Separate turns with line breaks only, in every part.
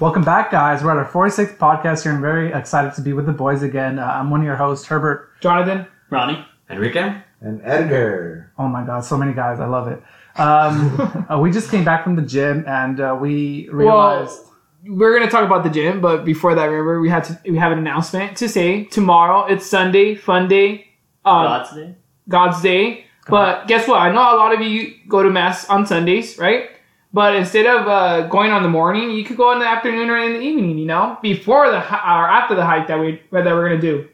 Welcome back, guys. We're at our 46th podcast here. I'm very excited to be with the boys again. Uh, I'm one of your hosts, Herbert.
Jonathan.
Ronnie.
Enrique.
And Edgar.
Oh my God, so many guys. I love it. Um, uh, we just came back from the gym and uh, we realized.
Well, we're gonna talk about the gym, but before that, remember we had to we have an announcement to say tomorrow. It's Sunday, fun day, um,
God's Day.
God's day. But guess what? I know a lot of you go to mass on Sundays, right? But instead of uh, going on the morning, you could go in the afternoon or in the evening. You know, before the or after the hike that we that we're gonna do.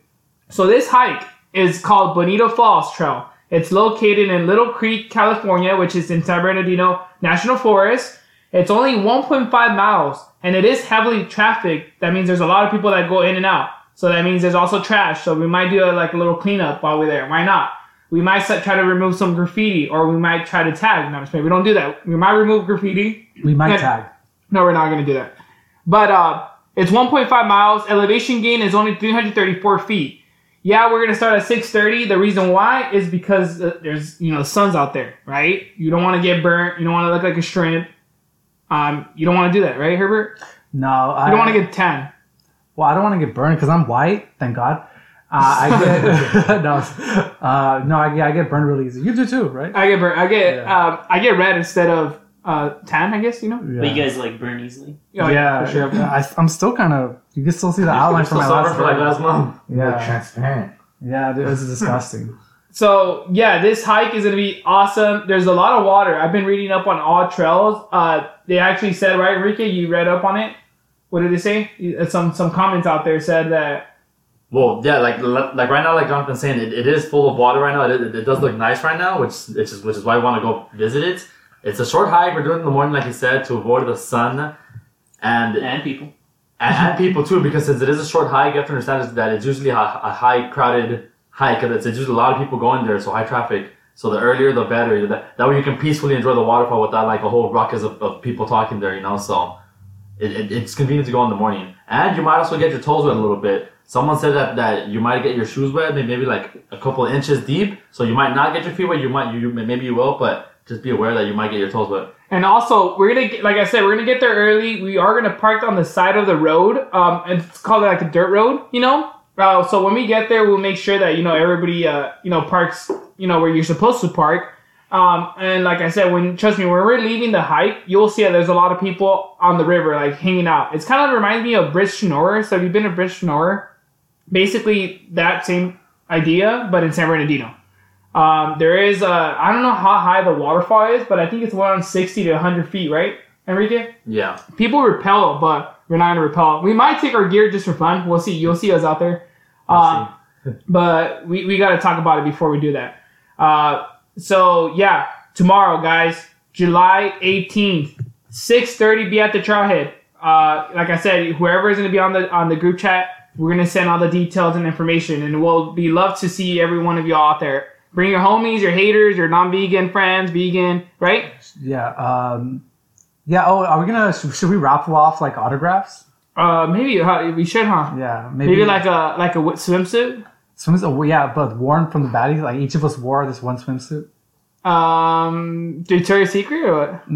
So this hike is called Bonito Falls Trail. It's located in Lytle Creek, California, which is in San Bernardino National Forest. It's only 1.5 miles, and it is heavily trafficked. That means there's a lot of people that go in and out. So that means there's also trash. So we might do a, like a little cleanup while we're there. Why not? We might set, try to remove some graffiti, or we might try to tag. No, I'm just kidding. we don't do that. We might remove graffiti.
We might
Yeah.
tag.
No, we're not gonna do that. But uh, it's 1.5 miles. Elevation gain is only 334 feet. Yeah, we're gonna start at 6:30. The reason why is because uh, there's you know the sun's out there, right? You don't want to get burnt. You don't want to look like a shrimp. Um, you don't want to do that, right, Herbert?
No, I
You don't want to get tan.
Well, I don't want to get burned because I'm white. Thank God. Uh, I get no, uh, no. I, yeah, I get burned really easy. You do too, right?
I get burned. I get
Yeah.
um, I get red instead of uh, tan. I guess you know.
But you guys like burn easily.
Oh,
yeah,
for sure.
I, I'm still kind of. You can still see the outline from my
sober
last.
for like last month.
You're
Yeah,
transparent.
yeah, dude, this is disgusting.
So yeah, this hike is gonna be awesome. There's a lot of water. I've been reading up on AllTrails. Uh, they actually said, right, Enrique, you read up on it. What did they say? Uh, Some some comments out there said that.
Well, yeah, like like right now, like Jonathan's saying, it, it is full of water right now. It, it, it does look nice right now, which which is which is why I want to go visit it. It's a short hike. We're doing it in the morning, like you said, to avoid the sun, and
And people.
and, and people too, because since it is a short hike, you have to understand is that it's usually a, a high crowded hike. It's, it's usually a lot of people going there, so high traffic. So the earlier, the better. That, that way you can peacefully enjoy the waterfall without like a whole ruckus of, of people talking there, you know. So it, it, it's convenient to go in the morning, and you might also get your toes wet a little bit. Someone said that, that you might get your shoes wet, maybe, like a couple inches deep. So you might not get your feet wet. You might, you, maybe you will, but just be aware that you might get your toes wet.
And also, we're gonna get, like I said, we're gonna get there early. We are gonna park on the side of the road. Um, it's called like a dirt road, you know. Uh, so when we get there, we'll make sure that you know everybody, uh, you know, parks, you know, where you're supposed to park. Um, and like I said, when trust me, when we're leaving the hike, you'll see that there's a lot of people on the river, like hanging out. It's kind of reminds me of Bridge to Nowhere. So have you been to Bridge to Nowhere? Basically, that same idea, but in San Bernardino. Um, there is a, I don't know how high the waterfall is, but I think it's around 60 to 100 feet, right, Enrique?
Yeah.
People repel, but we're not gonna repel. We might take our gear just for fun. We'll see. You'll see us out there. Uh, but we, we got to talk about it before we do that. Uh, so yeah, tomorrow, guys, July 18th, 6:30. Be at the trailhead. Uh, like I said, whoever is gonna be on the on the group chat, we're gonna send all the details and information, and we'll be love to see every one of you all out there. Bring your homies, your haters, your non-vegan friends, vegan, right?
Yeah. Um, yeah. Oh, are we gonna? Should, should we raffle off like autographs?
Uh, maybe huh, we should, huh?
Yeah. Maybe,
Maybe like a like a wi- swimsuit.
Swims, oh, yeah, but worn from the baddies. Like each of us wore this one swimsuit.
Um, do Victoria's Secret or what?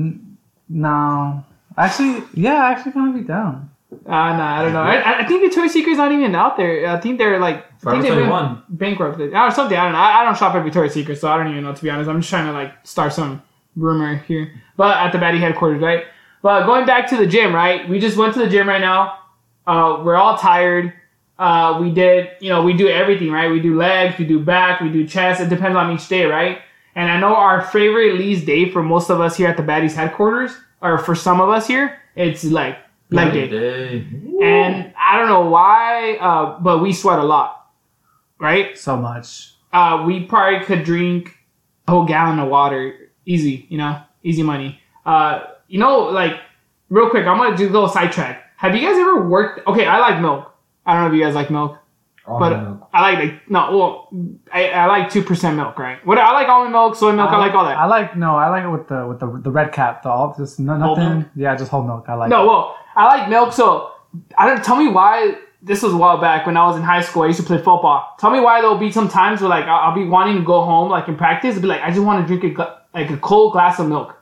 No, actually, yeah, I actually kind of be down.
Uh, no, I don't know. I, I think Victoria's Secret's not even out there. I think they're like I think they've been bankrupted or something. I don't know. I, I don't shop at Victoria's Secret, so I don't even know to be honest. I'm just trying to like start some rumor here. But at the Baddie headquarters, right? But going back to the gym, right? We just went to the gym right now. Uh, we're all tired. Uh, we did, you know, we do everything, right? We do legs, we do back, we do chest. It depends on each day, right? And I know our favorite least day for most of us here at the Baddies headquarters, or for some of us here, it's like leg day.
Day.
And I don't know why, uh, but we sweat a lot, right?
So much.
Uh, we probably could drink a whole gallon of water, easy, you know, easy money. Uh, you know, like real quick, I'm gonna do a little sidetrack. Have you guys ever worked? Okay, I like milk. I don't know if you guys like milk, but
Almond milk.
I like like no. Well, I, I like two percent milk, right? What I like almond milk, soy milk. I, like all that.
I like no, I like it with the with the the red cap. The all just no, nothing. Yeah, just whole milk. I like.
No,
it.
well, I like milk. So I don't tell me why. This was a while back when I was in high school. I used to play football. Tell me why there'll be some times where like I'll, I'll be wanting to go home, like in practice, and be like, I just want to drink a like a cold glass of milk.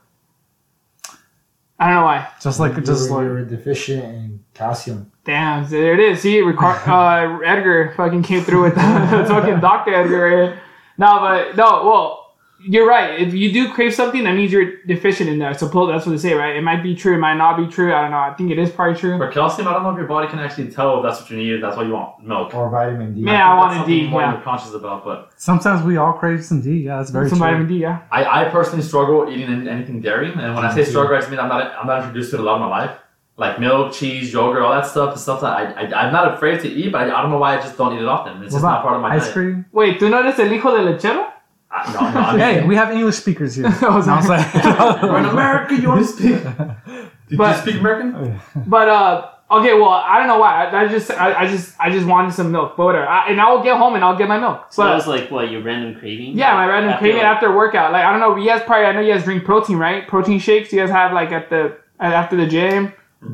I don't know why.
Just like
you
just
were,
like
you were deficient in calcium.
Damn, so there it is. See, Ricar- uh, Edgar fucking came through with that. fucking Doctor Edgar. Right. No, but no. Well, you're right. If you do crave something, that means you're deficient in there. Suppose that's what they say, right? It might be true. It might not be true. I don't know. I think it is probably true.
For calcium, I don't know if your body can actually tell if that's what you need. That's why you want milk.
Or vitamin D.
Man, I
think
wanted
that's
D,
something More
yeah.
you're conscious about, but
sometimes we all crave some D. Yeah, that's very
Some
true.
vitamin D, yeah.
I, I personally struggle eating anything dairy, and when I say struggle, I just mean I'm not I'm not introduced to it a lot of my life. Like milk, cheese, yogurt, all that stuff is stuff that I, I I'm not afraid to eat, but I, I don't know why I just don't eat it often. It's
What
just not part of my
ice
diet.
cream?
Wait, ¿tú no eres el hijo del lechero?
I, no, no, I'm
Hey, we have English speakers here.
I was like-
We're in America. You want to speak? Did
But-
you speak American?
But uh, okay, well, I don't know why. I, I just, I, I just, I just wanted some milk, but whatever. I, and I will get home and I'll get my milk.
So that
But
was like what your random craving?
yeah, my random
After,
craving
like-
after a workout. Like I don't know, you guys probably, I know you guys drink protein, right? Protein shakes. You guys have like at the after the gym.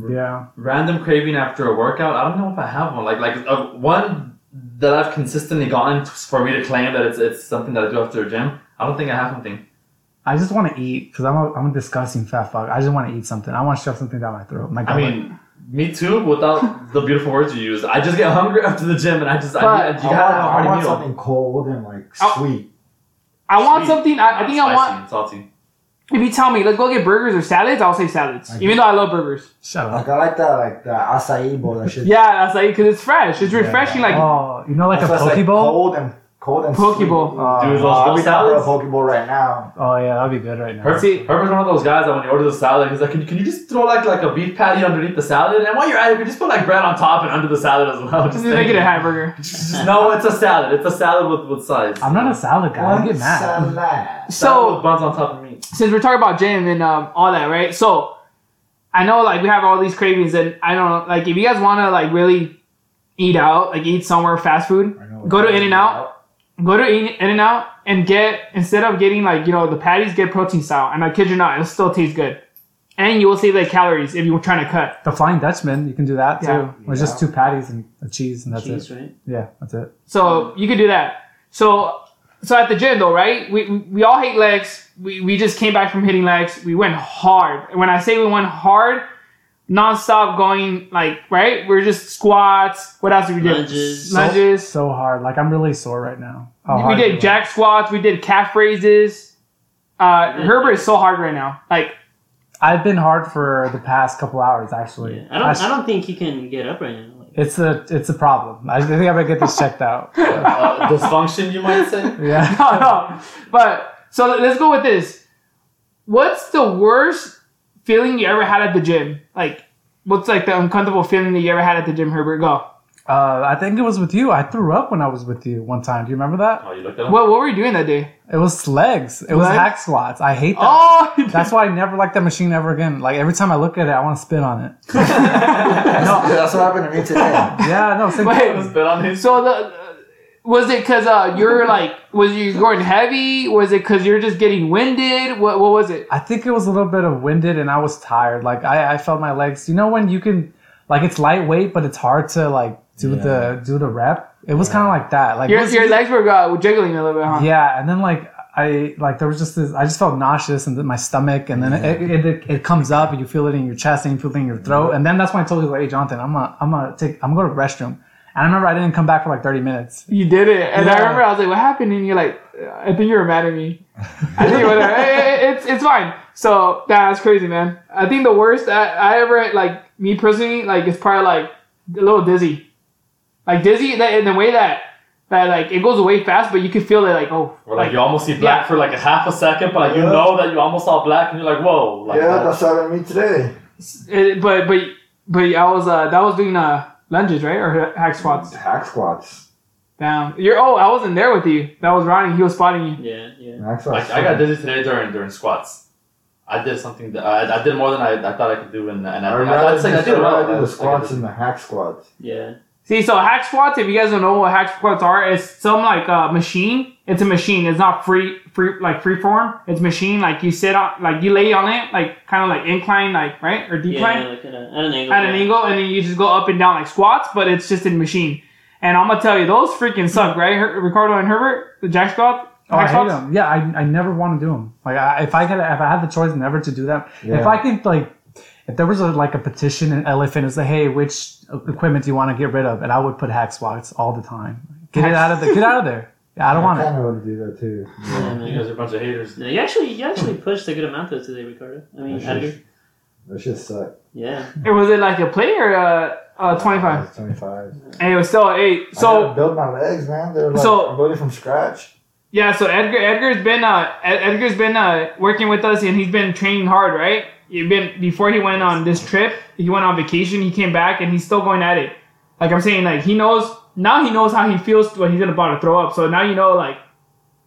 yeah.
Random craving after a workout. I don't know if I have one. Like like uh, one that I've consistently gotten for me to claim that it's it's something that I do after a gym. I don't think I have something.
I just want to eat because I'm a, I'm a disgusting fat fuck. I just want to eat something. I want to shove something down my throat. Like,
I mean, me too. Without the beautiful words you use, I just get hungry after the gym, and I just I,
But-
you
I
gotta
want,
have a
I
hearty
want
meal.
something cold and like sweet.
I want
Sweet.
something. I, I think I want.
salty.
If you tell me, let's go get burgers or salads, I'll say salads.
I
Even though I love burgers.
shut
Like. I like that, like the acai bowl. That shit.
Yeah, that's like because it's fresh. It's
Yeah.
refreshing. Like
Oh, you know, like a
That's why it's,
bowl.
cold and cold and
Poke
sweet.
bowl.
Oh,
Dude, those-
Oh, I'll
those
be down for a
salads?
poke bowl right now.
oh yeah, that'd be good right now.
Herb,
See-
Herbert's one of those guys that when he orders a salad, he's like, can you, can you just throw like like a beef patty underneath the salad? And while you're at it, you can just put like bread on top and under the salad as well.
just
Just
make it a hamburger.
Just, just- no, it's a salad. It's a salad with, with sides.
I'm not a salad guy. I get mad.
Salad.
salad
So
with buns on top of meat.
since we're talking about gym and um, all that, right? So I know like we have all these cravings, and I don't know, like if you guys want to like really eat out, like eat somewhere fast food, Go to In-N-Out. go to In and Out and get instead of getting like you know the patties, get protein style, and I kid you not, it'll still taste good, and you will save like calories if you're trying to cut.
The Flying Dutchman, you can do that too.
Yeah.
With just two patties and a cheese, and that's
Cheese,
it.
right?
Yeah, that's it.
So you could do that. So so at the gym though, right? We we, we all hate legs. We, we just came back from hitting legs. We went hard. When I say we went hard, nonstop going like right. We're just squats. What else did we do?
Lunges.
Lunges.
So hard. Like I'm really sore right now. How
we did
it
hack squats. We did calf raises. Uh, Herbert is so hard right now. Like.
I've been hard for the past couple hours actually.
Yeah. I don't.
I
I don't think he can get up right now.
It's a it's a problem. I think I better get this checked out.
Uh, dysfunction, you might say.
Yeah.
no, no. But so let's go with this. What's the worst feeling you ever had at the gym? Like, what's like the uncomfortable feeling that you ever had at the gym, Herbert? Go.
Uh, I think it was with you. I threw up when I was with you one time. Do you remember that?
Oh, you looked at him?
What What were you doing that day?
It was legs. It was
Legs?
hack squats. I hate that.
Oh,
That's why I never liked that machine ever again. Like every time I look at it, I want to spit on it.
That's, that's what happened to me today.
Yeah, no, same
Wait.
thing.
Spit on his.
so the was it because uh, you're like was you going heavy? Was it because you're just getting winded? What What was it?
I think it was a little bit of winded and I was tired. Like I, I felt my legs. You know when you can, like it's lightweight, but it's hard to like do
Yeah.
the do the rep. It was kind of like that. Like
Your
once
Your legs were uh, jiggling a little bit, huh?
Yeah, and then like I like there was just this. I just felt nauseous in my stomach, and then it, it, it, it comes up, and you feel it in your chest, and you feel it in your throat, and then that's when I told you like, hey Jonathan, I'm gonna I'm gonna take I'm gonna go to the restroom. And I remember I didn't come back for like 30 minutes.
You did it, and I remember I was like, "What happened?" And you're like, "I think you were mad at me." I think whatever. It- it- it's it's fine. So that's crazy, man. I think the worst I, I ever like me personally like it's probably like a little dizzy, like dizzy that in the way that that like it goes away fast, but you can feel it like oh
Or like you almost see black
Yeah.
for like a half a second, but like you know that you almost saw black, and you're like, whoa. Like
yeah,
that.
that's what happened to me today.
it, but but but I was uh that was doing uh lunges right or hack squats.
Hack squats.
Damn, You're oh I wasn't there with you. That was Ronnie. He was spotting you.
yeah, yeah.
Hack squats.
Like I got dizzy today during during squats. I did something that I, I did more than I, I thought I could do, and, and I,
I'd
think-
rather
I'd I did
I'd
well.
rather do the squats
did-
and the hack squats.
Yeah.
See, so hack squats. If you guys don't know what hack squats are, it's some like uh, machine. It's a machine. It's not free, free like free form. It's machine. Like you sit on, like you lay on it, like kind of like incline, like right or
Yeah,
decline
like at, a, at an angle.
at an angle, and then you just go up and down like squats. But it's just a machine. And I'm gonna tell you, those freaking suck, right? Her- Ricardo and Herbert, the hack squat.
Oh, I hate them. Yeah, I, I never want to do them. Like I, if I could, if I had the choice never to do them,
Yeah.
if I can like, if there was a, like a petition in elephant Fitness, say, hey, which equipment do you want to get rid of? And I would put hack squats all the time. Get it out of the, get out of there. Yeah, I don't want
I
it.
kind of want to do that too.
Yeah,
You guys are a bunch of haters.
No, you actually you actually pushed a good amount though today, Ricardo. I mean,
That
Edgar.
shit, that shit suck.
Yeah.
Or was it like a play or a, a 25?
Twenty five.
And it was still eight. So
build my legs, man. They're like
So-
I'm building from scratch.
Yeah, so Edgar Edgar's been uh Edgar's been uh working with us and he's been training hard, right? He's before he went on this trip, he went on vacation, he came back and he's still going at it. Like I'm saying, like he knows now he knows how he feels when he's about to throw up. So now you know like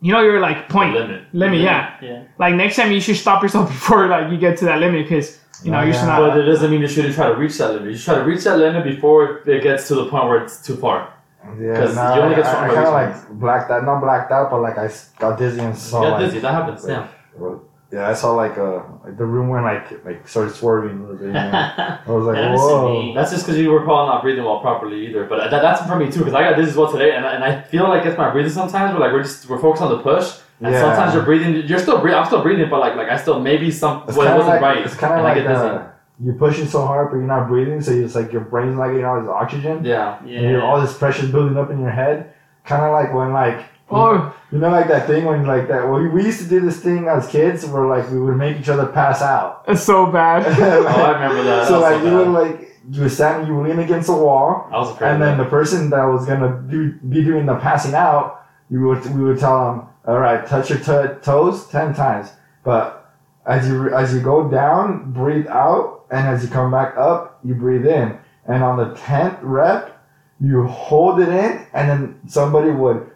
you know you're like point
The limit.
limit, yeah.
Yeah.
Like next time you should stop yourself before like you get to that limit because you know
Oh,
you should
yeah.
not.
But it doesn't mean you shouldn't try to reach that limit. You should try to reach that limit before it gets to the point where it's too far.
Yeah,
'Cause
nah,
you only get
I,
strong
I kind of like blacked out, not blacked out, but like I got dizzy and saw
You get
like,
dizzy. That happens. Yeah.
well, yeah, I saw like uh like the room went like like started swerving a little bit. You know? I was like,
happens
whoa.
That's just because you were probably not breathing well properly either. But that, that's for me too, because I got dizzy as well today, and, I- and I feel like it's my breathing sometimes. But like we're just we're focused on the push, and
Yeah.
sometimes you're breathing. You're still breathing. I'm still breathing, but like like I still maybe some
It's
well, it
kind of
wasn't
like
right,
it's kind of like
get
uh, you're pushing so hard, but you're not breathing, so it's like your brain's not getting all this oxygen,
yeah. yeah.
and you're,
yeah.
all this pressure's building up in your head. Kind of like when like
Oh,
you know like that thing when like that. Well, we used to do this thing as kids where like we would make each other pass out.
it's so bad.
Oh, I remember that.
so
That
like
so
you
bad.
would like you were standing, you would lean against a wall,
I was afraid.
and
of
then the person that was gonna do, be doing the passing out, you would we would tell them, all right, touch your to- toes ten times, but as you as you go down, breathe out, and as you come back up, you breathe in, and on the tenth rep, you hold it in, and then somebody would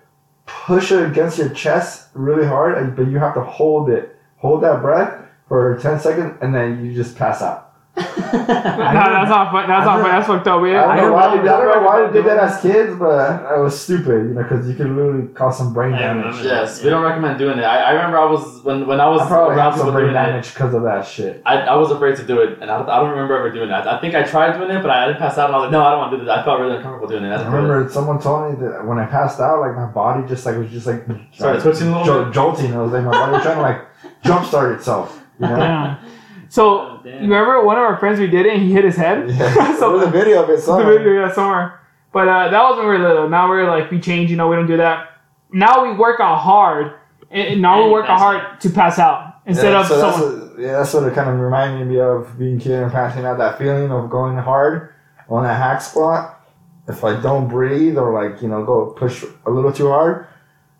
push it against your chest really hard, but you have to hold it, hold that breath for ten seconds, and then you just pass out.
Nah, that's not fun. That's not fun. That's fucked up.
I don't know
I
why
don't
I don't know why
know.
they did that as kids, but it was stupid, you know, because you could literally cause some brain damage.
remember.
Yes, we don't recommend doing it. I, I remember I was when when I was
I probably
around
had some
people
brain damage because of that shit.
I, I was afraid to do it, and I, I don't remember ever doing that. I think I tried doing it, but I didn't pass out, and I was like, no, I don't want to do this. I felt really uncomfortable doing it. I
I
didn't it.
remember someone told me that when I passed out, like my body just like was just like
Started twitching a little
jo-
bit?
jolting. I was like my body was trying to like jumpstart itself. You know?
Yeah. So
Oh,
you remember one of our friends we did it and he hit his head.
Yeah.
so
there was a video of it.
the
Somewhere.
video yeah, somewhere. But uh, that was when we were little. Now we're like we change. You know we don't do that. Now we work out hard. And and now we
And
work out hard to pass out instead
yeah,
of
so that's
someone.
what, yeah, that's what it kind of reminded me of being kid and passing out. That feeling of going hard on a hack squat. If I don't breathe or like you know go push a little too hard,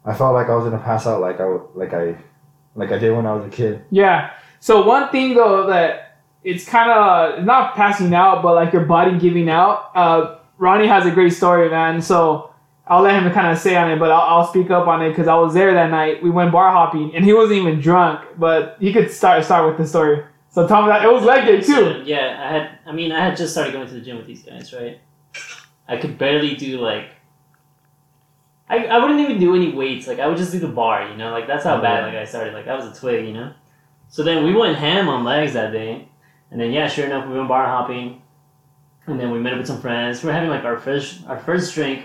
I felt like I was gonna pass out like I w- like I like I did when I was a kid.
Yeah. So one thing though that it's kind of not passing out, but like your body giving out. Uh, Ronnie has a great story, man. So I'll let him kind of say on it, but I'll, I'll speak up on it because I was there that night. We went bar hopping, and he wasn't even drunk, but he could start start with the story. So tell me that it was leg day too.
yeah, I had. I mean, I had just started going to the gym with these guys, right? I could barely do like. I, I wouldn't even do any weights. Like I would just do the bar, you know. Like that's how bad like I started. Like I was a twig, you know. So then we went ham on legs that day, and then yeah, sure enough, we went bar hopping, and then we met up with some friends. We are having like our first our first drink,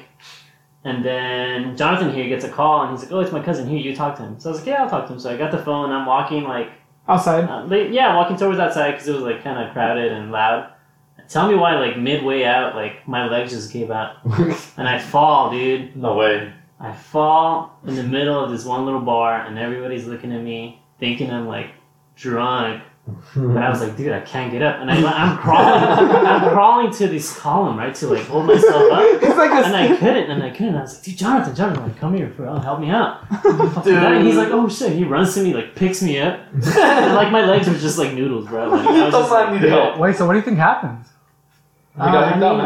and then Jonathan here gets a call, and he's like, "Oh, it's my cousin. Here, you talk to him." So I was like, "Yeah, I'll talk to him." So I got the phone. I'm walking like
Outside.
uh, they, yeah, walking towards outside because it was like kind of crowded and loud. Tell me why, like midway out, like my legs just gave out and I fall, dude.
No way.
I fall in the middle of this one little bar and everybody's looking at me, thinking I'm like drunk. But I was like, dude, I can't get up, and I, I'm crawling, I'm crawling to this column, right, to like hold myself up.
It's like
And I couldn't, and I couldn't. I was like, dude, Jonathan, Jonathan, like, come here, bro, help me out. And he's like, oh shit. He runs to me, like, picks me up. and, like, my legs were just like noodles, bro. Like, I was just like,
need help.
Wait, so what do you think happened?
You
Uh,
got
I
him down,
mean-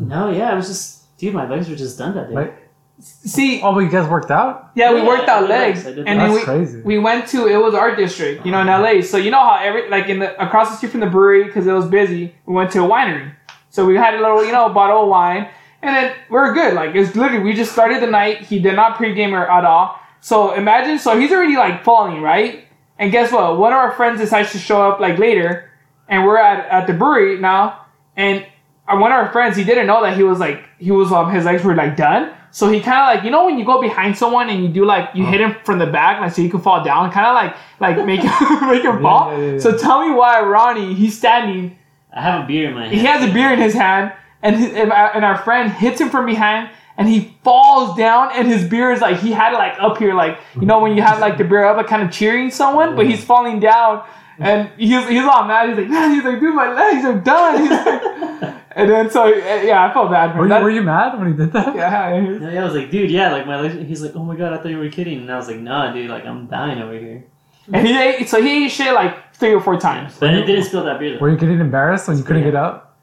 man.
No, yeah, I was just, dude, my legs were just done that day.
Like-
See,
Oh, but you guys worked out?
yeah, we
Yeah,
worked out legs,
legs, I did
and
That's
then we
crazy.
we went to it was Arts District, you know, in LA. So you know how every like in the across the street from the brewery because it was busy. We went to a winery, so we had a little you know bottle of wine, and then we are good. Like it's literally we just started the night. He did not pregame or at all. So imagine, so he's already like falling right, and guess what? One of our friends decides to show up like later, and we're at at the brewery now, and uh, one of our friends he didn't know that he was like he was um his legs were like done. So he kind of like you know when you go behind someone and you do like you hit him uh-huh. from the back like so you can fall down, kind of like like make make him fall.
yeah, yeah.
So tell me why Ronnie he's standing,
I have a beer in my hand.
he has a beer in his hand, and his, uh, and our friend hits him from behind. And he falls down, and his beer is like he had it like up here, like you know when you have like the beer up, like kind of cheering someone, but he's falling down, and he's he's all mad. He's like, man, he's like, dude, my legs are done. He's like, and then so yeah, I felt bad for
Were
him.
you,
That-
were you mad when he did that?
yeah, yeah.
Yeah, I was like, dude, yeah, like my. He's like, oh my god, I thought you were kidding, and I was like, nah, dude, like I'm dying over here.
And he ate, so he ate shit like three or four times.
But it didn't spill that beer though.
Were you getting embarrassed when you couldn't
Yeah.
get up?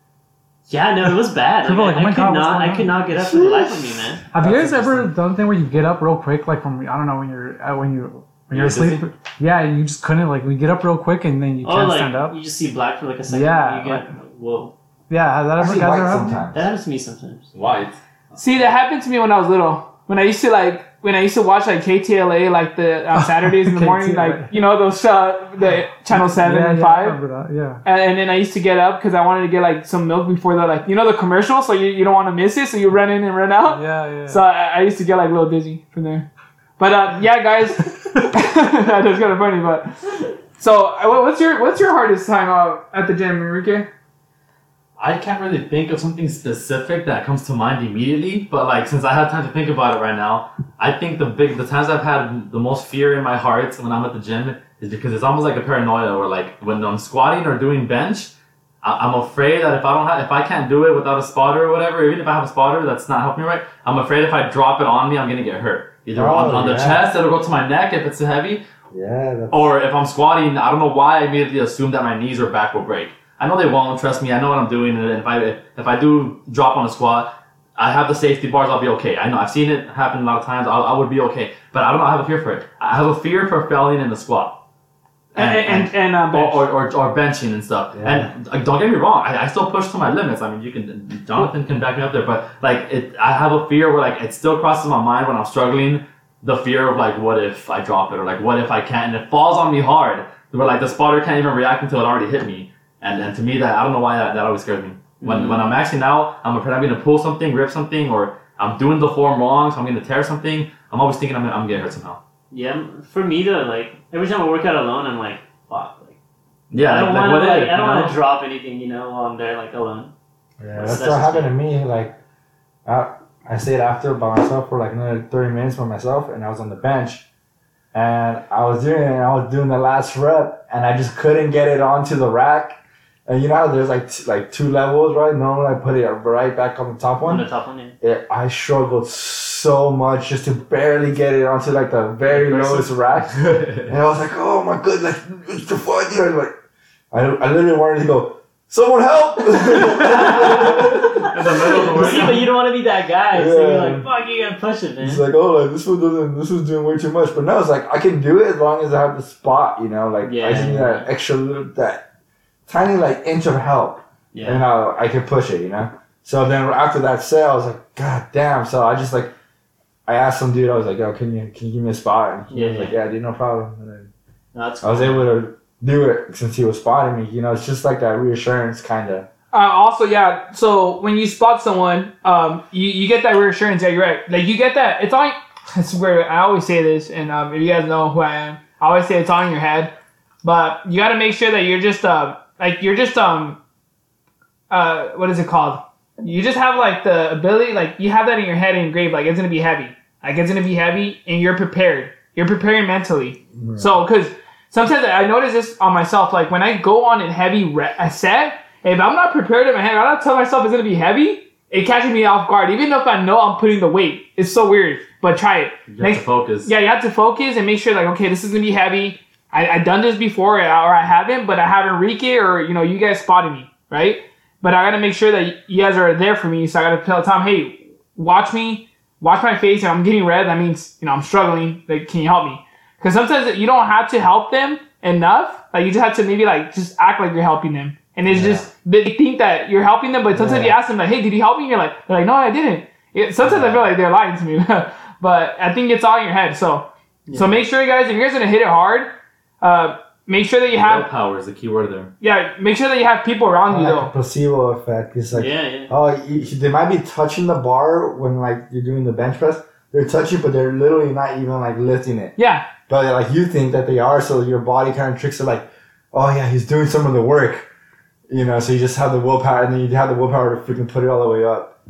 Yeah, no, it was bad.
People
Like,
like, "Oh
I,
my
I
God,
could
what's
not, I could not get up for the life of me, man.
Have you guys ever done the thing where you get up real quick, like from I don't know when you're uh, when you when you're
You're
asleep?
dizzy?
Yeah, you just couldn't like we get up real quick and then you
Oh,
can't
like
stand up.
you just see black for like a second.
Yeah,
and you get whoa.
Yeah, has that ever
I see white sometimes.
That happens to me sometimes.
White.
See, that happened to me when I was little. When I used to like when I used to watch like KTLA like the on Saturdays in the morning, like you know those uh, the channel seven
yeah,
and
yeah,
five.
remember. Yeah.
And, and then I used to get up because I wanted to get like some milk before the like you know the commercial, so you, you don't want to miss it, so you run in and run out.
Yeah, yeah.
So I, I used to get like a little dizzy from there. But uh, yeah, guys, that's kind of funny. But so uh, what's your what's your hardest time uh, at the gym, Enrique?
I can't really think of something specific that comes to mind immediately, but like since I have time to think about it right now, I think the big the times I've had the most fear in my heart when I'm at the gym is because it's almost like a paranoia where like when I'm squatting or doing bench, I- I'm afraid that if I don't have if I can't do it without a spotter or whatever, even if I have a spotter that's not helping me right, I'm afraid if I drop it on me, I'm gonna get hurt. Either on,
Oh,
on the
yeah.
chest, it'll go to my neck if it's too heavy,
Yeah, that's,
or if I'm squatting, I don't know why I immediately assume that my knees or back will break. I know they won't. Trust me. I know what I'm doing. And if I if I do drop on a squat, I have the safety bars. I'll be okay. I know I've seen it happen a lot of times. I'll, I would be okay. But I don't know. I have a fear for it. I have a fear for failing in the squat.
And and, and, uh, bench.
or, or, or, or benching and stuff.
Yeah.
And like, don't get me wrong, I, I still push to my limits. I mean, you can, Jonathan can back me up there, but like, it, I have a fear where like it still crosses my mind when I'm struggling. The fear of like, what if I drop it, or like, what if I can't, and it falls on me hard, where like the spotter can't even react until it already hit me. And and to me, that I don't know why that, that always scares me. When mm-hmm. when I'm actually now, I'm afraid I'm gonna pull something, rip something, or I'm doing the form wrong, so I'm gonna tear something. I'm always thinking I'm gonna, I'm gonna get hurt somehow.
Yeah, for me to like every time I work out alone, I'm like, fuck. Like,
Yeah,
I don't
like,
want
what
to like,
if,
I don't
you
want
know?
to drop anything, you know, while I'm there like alone.
yeah,
That's-
that's
that's
what
just
happened to me. Like, I, I stayed after by myself for like another 30 minutes by myself, and I was on the bench. And I was doing it, and I was doing the last rep, and I just couldn't get it onto the rack. And you know how there's like t- like two levels, right? Normally I put it right back on the top one.
On
one.
the top one, yeah.
It, I struggled so much just to barely get it onto like the very
Impressive.
lowest rack. And I was like, oh my god, like it's the fun here. Like, I, I literally wanted to go, someone help!
In the middle of
See, but you don't want to be that guy, so you're
Yeah.
like, fuck, you gotta push it, man.
It's like, oh, like this one doesn't, this one's doing way too much. But no, it's like I can do it as long as I have the spot, you know. Like yeah. I just need
Yeah.
that extra little, that tiny like inch of help,
yeah.
and I, I can push it, you know. So then after that sale, I was like, god damn. So I just like, I asked some dude, I was like, yo, can you can you give me a spot? And he
Yeah,
was like, yeah, dude, no problem. And then
No, that's
I was able to do it since he was spotting me. You know, it's just like that reassurance kind of.
Uh, also, yeah. So when you spot someone, um, you, you get that reassurance. Yeah, you're right. Like you get that. It's on. It's where I always say this, and um, if you guys know who I am, I always say it's on your head. But you got to make sure that you're just uh, like you're just um, uh, what is it called? You just have like the ability, like you have that in your head engraved, like it's gonna be heavy. Like it's gonna be heavy, and you're prepared. You're preparing mentally. Right. So, because sometimes I notice this on myself, like when I go on a heavy re- a set, if I'm not prepared in my head, I don't tell myself it's gonna be heavy. It catches me off guard, even if I know I'm putting the weight. It's so weird, but try it.
You have
Next-
to focus.
yeah, you have to focus and make sure, like, okay, this is gonna be heavy. I I done this before, or I haven't, but I have Enrique or you know you guys spotted me, right? But I gotta make sure that you guys are there for me. So I gotta tell Tom, hey, watch me, watch my face. If I'm getting red, that means you know I'm struggling. Like, can you help me? Because sometimes you don't have to help them enough. Like you just have to maybe like just act like you're helping them, and it's
Yeah.
just they think that you're helping them. But sometimes you ask them like, hey, did you help me? You're like, they're like, no, I didn't. It, sometimes I feel like they're lying to me, but I think it's all in your head. So so make sure, you guys, if you guys are guys gonna hit it hard, uh, make sure that you have
power is the key word there.
yeah, make sure that you have people around you
like a
though.
placebo effect. It's like
yeah, yeah.
oh, you, they might be touching the bar when like you're doing the bench press. They're touching, but they're literally not even like lifting it.
Yeah,
But like you think that they are, so your body kind of tricks it like, oh yeah, he's doing some of the work. You know, so you just have the willpower, and then you have the willpower to freaking put it all the way up.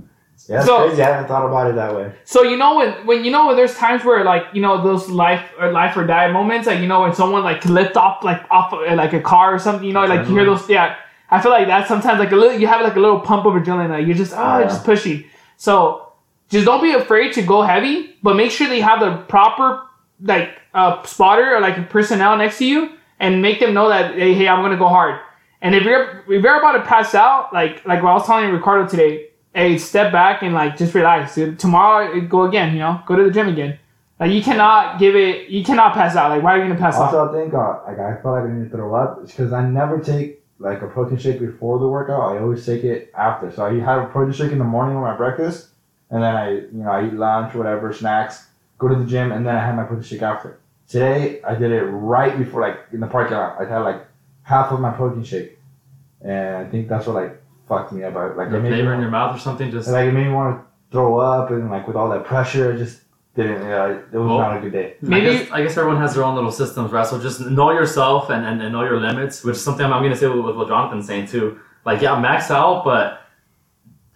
Yeah, that's
So-
crazy. I haven't thought about it that way.
So you know when when you know when there's times where like you know those life or life or die moments like you know when someone like lift off like off uh, like a car or something you know like you hear those yeah I feel like that sometimes like a little you have like a little pump of adrenaline like you're just oh
Yeah.
just pushing so just don't be afraid to go heavy but make sure that you have the proper like uh, spotter or like a personnel next to you and make them know that hey, hey I'm gonna go hard and if you're if you're about to pass out like like what I was telling Ricardo today hey, step back and like just relax. Dude. Tomorrow, go again. You know, go to the gym again. Like you cannot give it. You cannot pass out. Like why are you gonna pass out?
Also, I think uh, like I feel like I need to throw up because I never take like a protein shake before the workout. I always take it after. So I have a protein shake in the morning with my breakfast, and then I you know I eat lunch, whatever snacks, go to the gym, and then I have my protein shake after. Today I did it right before like in the parking lot. I had like half of my protein shake, and I think that's what like fucked me up. I, like
The
it made
flavor in
wanna-
your mouth or something. Just
like it made me want to throw up, and like with all that pressure, it just didn't. Yeah, it was
Well,
not a good day.
Maybe-
I guess, I guess everyone has their own little systems, right? So just know yourself and, and, and know your limits, which is something I'm, I'm going to say with, with what Jonathan's saying too. Like, yeah, max out, but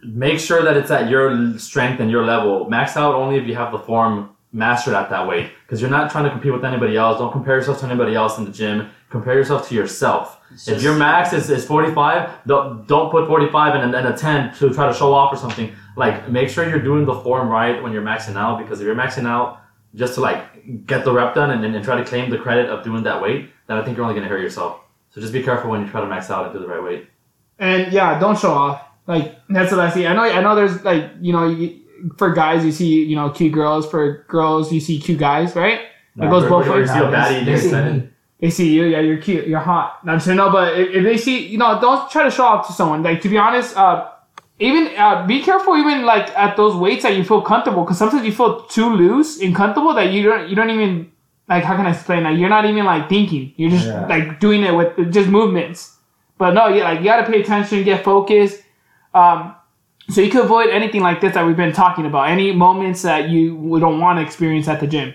make sure that it's at your strength and your level. Max out only if you have the form mastered at that weight, because you're not trying to compete with anybody else. Don't compare yourself to anybody else in the gym. Compare yourself to yourself.
It's
if your max is, is 45, don't, don't put 45 and, and a 10 to try to show off or something. Like, make sure you're doing the form right when you're maxing out, because if you're maxing out just to like get the rep done and, and, and try to claim the credit of doing that weight, then I think you're only going to hurt yourself. So just be careful when you try to max out and do the right weight.
And yeah, don't show off. Like that's what I see. I know. I know. There's like you know, you, for guys you see you know cute girls. For girls you see cute guys, right? It goes both
Or you
ways.
See you.
They see you, yeah, you're cute, you're hot. No, I'm saying no, but if, if they see, you know, don't try to show off to someone. Like to be honest, uh, even uh, be careful, even like at those weights that you feel comfortable, because sometimes you feel too loose and comfortable that you don't, you don't even like. How can I explain that? You're not even like thinking. You're just
Yeah.
like doing it with just movements. But no, yeah, like you gotta pay attention, get focused. Um, so you can avoid anything like this that we've been talking about. Any moments that you don't want to experience at the gym.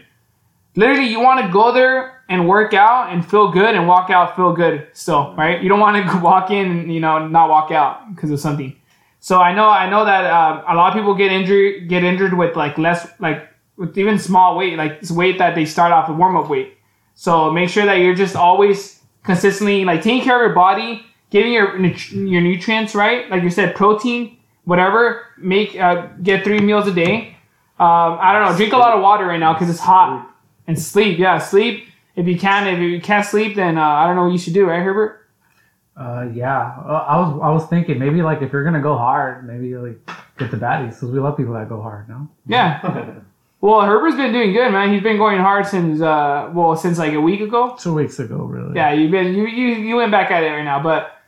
Literally, you want to go there and work out and feel good, and walk out feel good still, right? You don't want to walk in and you know not walk out because of something. So I know I know that uh, a lot of people get injured get injured with like less like with even small weight like it's weight that they start off with warm up weight. So make sure that you're just always consistently like taking care of your body, getting your your nutrients right. Like you said, protein, whatever. Make uh, get three meals a day. Um, I don't know. Drink a lot of water right now because it's hot. And sleep, yeah, sleep. If you can, if you can't sleep, then uh, I don't know what you should do, right, Herbert?
Uh, yeah. Uh, I was I was thinking maybe like if you're gonna go hard, maybe like get the baddies because we love people that go hard. No.
Yeah. Well, Herbert's been doing good, man. He's been going hard since uh, well, since like a week ago.
Two weeks ago, really.
Yeah, you've been you you, you went back at it right now, but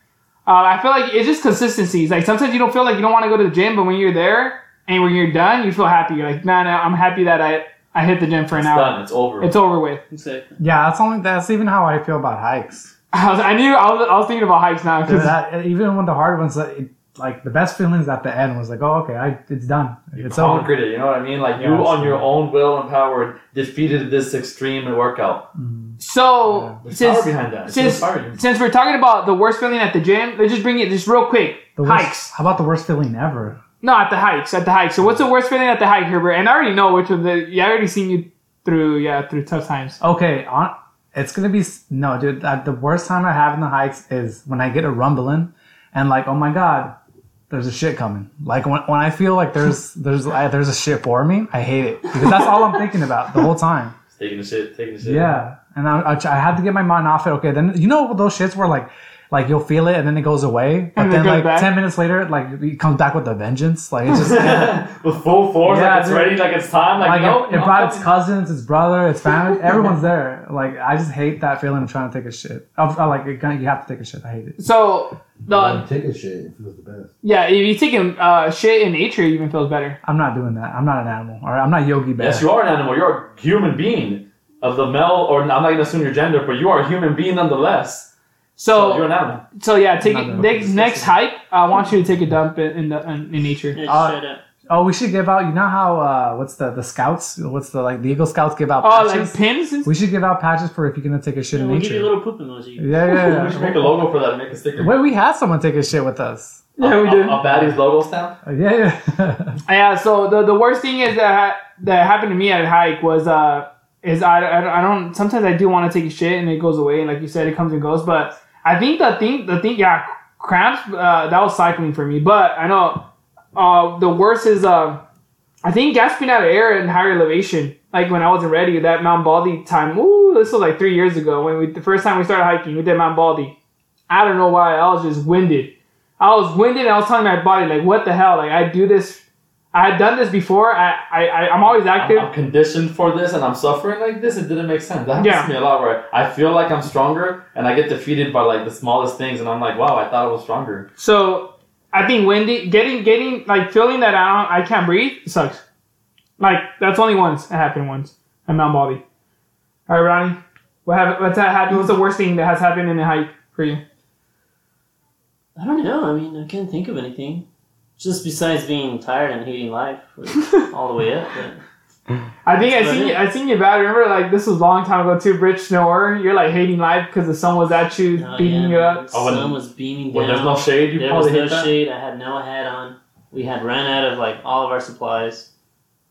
uh, I feel like it's just consistency. It's like sometimes you don't feel like you don't want to go to the gym, but when you're there and when you're done, you feel happy. You're like, nah, nah, I'm happy that I I hit the gym for an
It's
hour.
done. It's over.
It's over with.
Exactly.
Yeah, that's only that's even how I feel about hikes.
I, was, I knew I was, I was thinking about hikes now
Because
because
even when the hard ones, like, it, like the best feelings at the end was like, oh, okay, I, it's done.
You
It's over.
conquered it. You know what I mean? Like you,
Yeah,
on your
so-
own will and power, defeated this extreme workout.
Mhm.
so
There's
since
power behind that.
Since
inspiring.
since we're talking about the worst feeling at the gym, let's just bring it just real quick.
The worst-
hikes.
How about the worst feeling ever?
No, at the hikes. At the hikes. So what's the worst feeling at the hike, Herbert? And I already know which of the. Yeah, I already seen you through. Yeah, through tough times.
Okay, on it's gonna be no, dude. Uh, the worst time I have in the hikes is when I get a rumbling, and like, oh my god, there's a shit coming. Like when, when I feel like there's there's uh, there's a shit for me, I hate it because that's all I'm thinking about the whole time.
It's taking the shit. Taking the shit.
Yeah, and I, I, I had to get my mind off it. Okay, then you know those shits were like like you'll feel it and then it goes away, but
And
then like
back.
ten minutes later, like it comes back with a vengeance. Like it's just
With full force,
Yeah,
like it's
dude.
ready, like it's time. Like,
like
no,
it, it
no,
brought
I'm
its cousins, its brother, its family, everyone's there. Like I just hate that feeling of trying to take a shit. Of, of, like it, kinda- you have to take a shit. I hate it.
So the
take a shit. It feels the best.
yeah, if you taking uh, shit in nature, it even feels better.
I'm not doing that. I'm not an animal. All right, I'm not Yogi Bear.
Yes, you are an animal. You're a human being. of the male, or I'm not gonna assume your gender, but you are a human being nonetheless.
So,
you're an animal.
so yeah, take it, next next hike. I want you to take a dump in, in the in, in nature.
Yeah,
Uh. Oh, we should give out. You know how uh, what's the the scouts? What's the like the Eagle Scouts give out
Oh,
patches?
like pins. And
we should give out patches for if you're gonna take a shit
Yeah,
in
we'll give you a little poop emoji.
Yeah, yeah,
We should make a logo for that and make a sticker.
Wait, we had someone take a shit with us.
yeah, we
a,
did.
A, a baddie's logo stamp.
Uh, Yeah, yeah.
Yeah. So the the worst thing is that ha- that happened to me at a hike was uh is I, I, I don't sometimes I do want to take a shit and it goes away and like you said it comes and goes but I think the thing the thing yeah cramps uh, that was cycling for me but I know uh the worst is uh I think gasping out of air in higher elevation like when I wasn't ready that Mount Baldy time ooh this was like three years ago when we the first time we started hiking we did Mount Baldy. I don't know why I was just winded. I was winded I was telling my body like what the hell like I do this I had done this before. I, I, I I'm always active.
I'm, I'm conditioned for this and I'm suffering like this. It didn't make sense. That happens
Yeah.
to me a lot where I feel like I'm stronger and I get defeated by like the smallest things and I'm like, wow, I thought I was stronger.
So I think Wendy getting, getting like feeling that I don't, I can't breathe sucks. Like that's only once. It happened once at Mount Baldy. All right, Ronnie, what have, what's that happened? What's the worst thing that has happened in the hike for you?
I don't know. I mean, I can't think of anything. Just besides being tired and hating life all the way up. But
I think I seen you. I seen you bad. Remember, like this was a long time ago too. Bridge to Nowhere, you're like hating life because the sun was at you,
oh,
beating
yeah,
you up.
Oh,
The
when-
sun was beaming
When
down.
there's no shade, you
there was
probably
no
hate that.
shade. I had no hat on. We had ran out of like all of our supplies.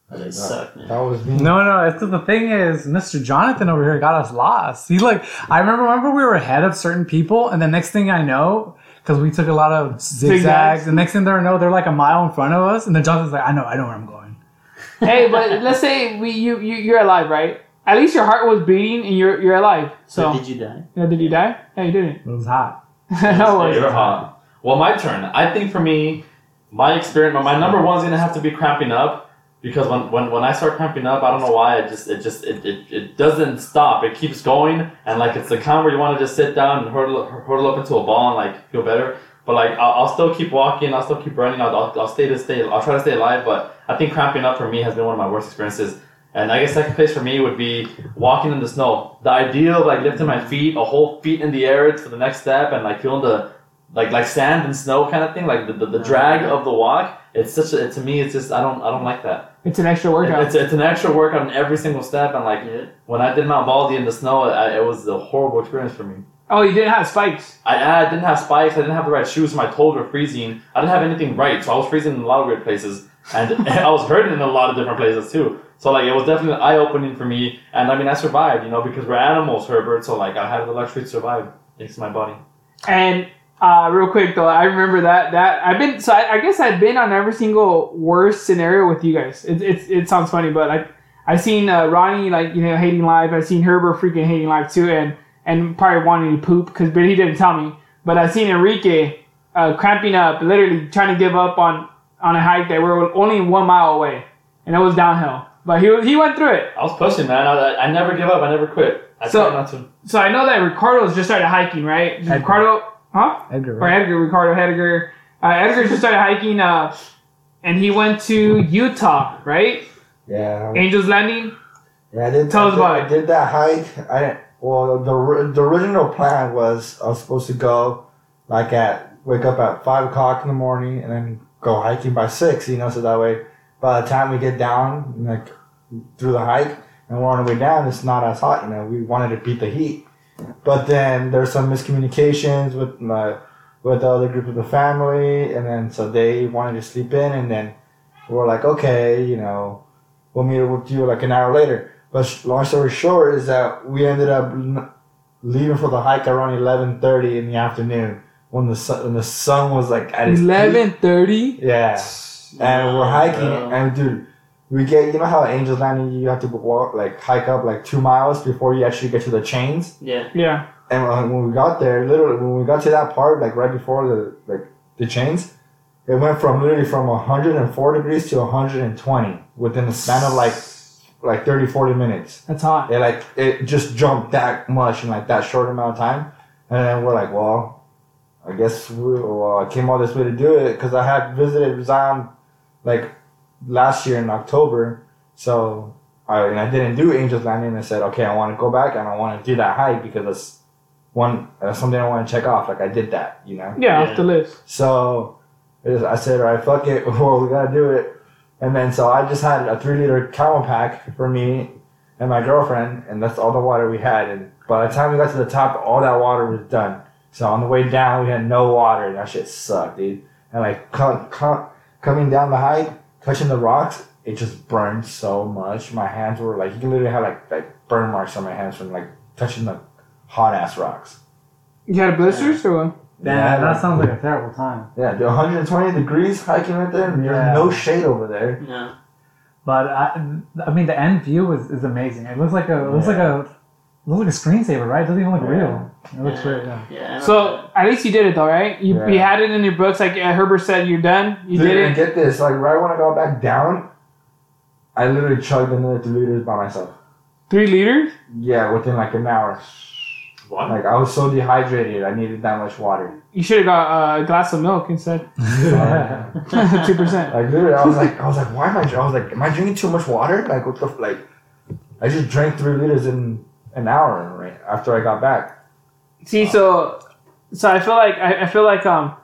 But it sucked, man.
That was me.
No, no. It's the thing is, Mr. Jonathan over here got us lost. He like, I remember, remember we were ahead of certain people, and the next thing I know, because we took a lot of zigzags,
Zigzags.
the next thing they know, they're like a mile in front of us, and then Jonathan's like, I know, I know where I'm going.
hey, but let's say we you, you you're alive, right? At least your heart was beating and you're you're alive.
So
So
did you die?
yeah, did you die? Yeah, you didn't.
It was hot.
no worries.
You're hot. Well, my turn. I think for me, my experience, my number one is gonna have to be cramping up because when, when, when I start cramping up, I don't know why it just it just it, it, it doesn't stop. It keeps going and like it's the kind where you want to just sit down and hurtle hurtle up into a ball and like feel better. But like I'll, I'll still keep walking. I'll still keep running. I'll, I'll, I'll stay to stay. I'll try to stay alive. But I think cramping up for me has been one of my worst experiences. And I guess second place for me would be walking in the snow. The idea of like lifting my feet, a whole feet in the air for the next step, and like feeling the like like sand and snow kind of thing, like the, the, the drag of the walk. It's such a to me. It's just I don't I don't like that.
It's an extra workout.
It's it's an extra workout on every single step, and like
Yeah.
when I did Mount Baldy in the snow, I, it was a horrible experience for me.
oh, you didn't have spikes.
I, I didn't have spikes. I didn't have the right shoes. My toes were freezing. I didn't have anything right, so I was freezing in a lot of weird places, and I was hurting in a lot of different places too. So like it was definitely eye opening for me, and I mean I survived, you know, because we're animals, Herbert. So like I had the luxury to survive thanks to my body.
And uh, real quick though, I remember that that I've been so I, I guess I've been on every single worst scenario with you guys. It it, it sounds funny, but I I've seen uh, Ronnie like you know hating life. I've seen Herbert freaking hating life too, and and probably wanting to poop because but he didn't tell me. But I've seen Enrique uh, cramping up, literally trying to give up on on a hike that we're only one mile away, and it was downhill. But he he went through it.
I was pushing, man. I, I, I never give up. I never quit. I
So-
not to.
So I know that Ricardo's just started hiking, right?
Edgar.
Ricardo, huh?
Edgar,
or? Edgar, Ricardo Edgar. Uh, Edgar just started hiking, uh, and he went to Utah, right?
Yeah.
Angels Landing.
Yeah, I did.
Tell
I
us
did,
about
I
it.
did that hike. I well, the the original plan was I was supposed to go like at wake up at five o'clock in the morning and then go hiking by six. You know, so that way by the time we get down like through the hike and we're on the way down, it's not as hot. You know, we wanted to beat the heat, but then there's some miscommunications with my with the other group of the family, and then so they wanted to sleep in, and then we're like, okay, you know, we'll meet with you like an hour later. But sh- long story short is that we ended up leaving for the hike around eleven thirty in the afternoon when the sun when the sun was like at its.
Eleven thirty.
Yeah, and we're hiking, and dude, we get you know how Angels Landing you have to walk like hike up like two miles before you actually get to the chains.
Yeah.
Yeah.
And uh, when we got there, literally when we got to that part, like right before the like the chains, it went from literally from 104 degrees to 120 within the span of like like 30 40 minutes.
That's hot.
It like it just jumped that much in like that short amount of time, and then we're like, well, I guess we well I came all this way to do it because I had visited Zion like last year in October, so I, and I didn't do Angels Landing. I said, okay, I want to go back and I want to do that hike because that's one that's something I want to check off. Like I did that, you know.
Yeah,
Yeah.
off the list.
So I said, all right, fuck it, well, we gotta do it. And then so I just had a three liter CamelBak for me and my girlfriend, and that's all the water we had. And by the time we got to the top, all that water was done. So on the way down, we had no water, and that shit sucked, dude. And like co- co- coming down the hike, touching the rocks, it just burned so much. My hands were like, you can literally have like like burn marks on my hands from like touching the hot ass rocks.
You had blisters or what?
Damn,
Yeah.
that sounds like a terrible time.
Yeah, the 120 degrees hiking right there. and There's
Yeah.
no shade over there.
No.
But I, I mean, the end view is, is amazing. It looks like a it looks like a it looks like a screensaver, right? It doesn't even look
Yeah.
real. It looks
yeah.
great. Yeah.
Yeah.
So at least you did it though, right? You, you had it in your books, like uh, Herbert said, you're done. You
Dude,
did
and
it.
get this, like right when I got back down, I literally chugged another two liters by myself.
Three liters.
Yeah, within like an hour.
What?
Like I was so dehydrated, I needed that much water.
You should have got uh, a glass of milk instead. Two percent.
Like literally, I was like, I was like, why am I? I was like, am I drinking too much water? Like what the like? I just drank three liters in an hour right after I got back.
See, so so I feel like I, I feel like um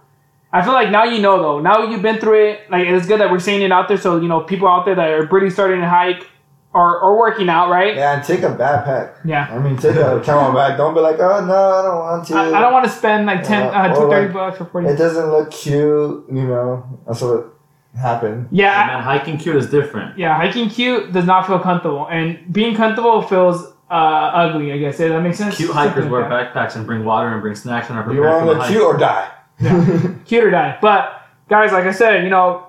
I feel like now you know though. Now you've been through it. Like it's good that we're saying it out there, so you know people out there that are pretty starting to hike or or working out, right?
Yeah, and take a backpack.
Yeah.
I mean, take a CamelBak. Don't be like, oh no, I don't want to.
I, I don't want to spend like 10,
Yeah,
uh,
or
30
like-
bucks for 40.
It doesn't look cute, you know. That's what happened.
Yeah,
man, hiking cute is different.
yeah, hiking cute does not feel comfortable, and being comfortable feels uh, ugly. I guess Does that makes sense.
Cute hikers
like
wear
that.
backpacks and bring water and bring snacks and are
You
prepared
want
for
to
the
look
hike.
cute or die?
cute or die. But guys, like I said, you know,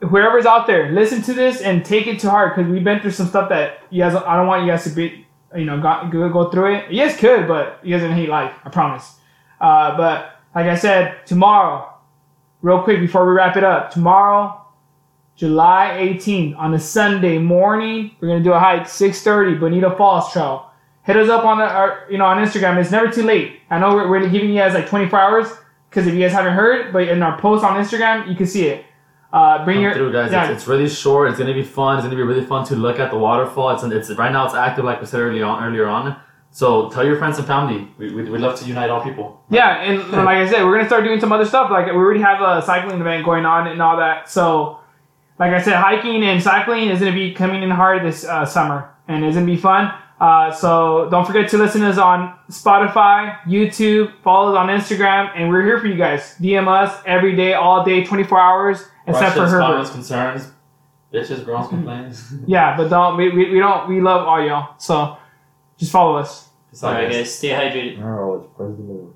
whoever's out there, listen to this and take it to heart because we've been through some stuff that you guys. I don't want you guys to be, you know, go, go, go through it. You guys could, but you guys gonna hate life. I promise. Uh, but like I said, tomorrow, real quick before we wrap it up, tomorrow. July 18th on a Sunday morning, we're gonna do a hike, 6:30, Bonita Falls Trail. Hit us up on the, our, you know, on Instagram. It's never too late. I know we're, we're giving you guys like 24 hours because if you guys haven't heard, but in our post on Instagram, you can see it. Uh, bring
Come
your
through, guys.
yeah,
It's, it's really short. It's gonna be fun. It's gonna be really fun to look at the waterfall. It's, it's right now it's active, like we said earlier on. Earlier on. So tell your friends and family. We, we, we'd love to unite all people.
Yeah, and like I said, we're gonna start doing some other stuff. Like we already have a cycling event going on and all that. So, like I said, hiking and cycling is gonna be coming in hard this uh, summer, and it's gonna be fun. Uh, so don't forget to listen to us on Spotify, YouTube, follow us on Instagram, and we're here for you guys. DM us every day, all day, 24 hours, except for
her.
Herbert.
comments, concerns, bitches, girls, complaints.
Yeah, but don't we, we, we don't we love all y'all. So just follow us.
Peace out,
All right,
guys.
guys. Stay hydrated.
Oh, it's President.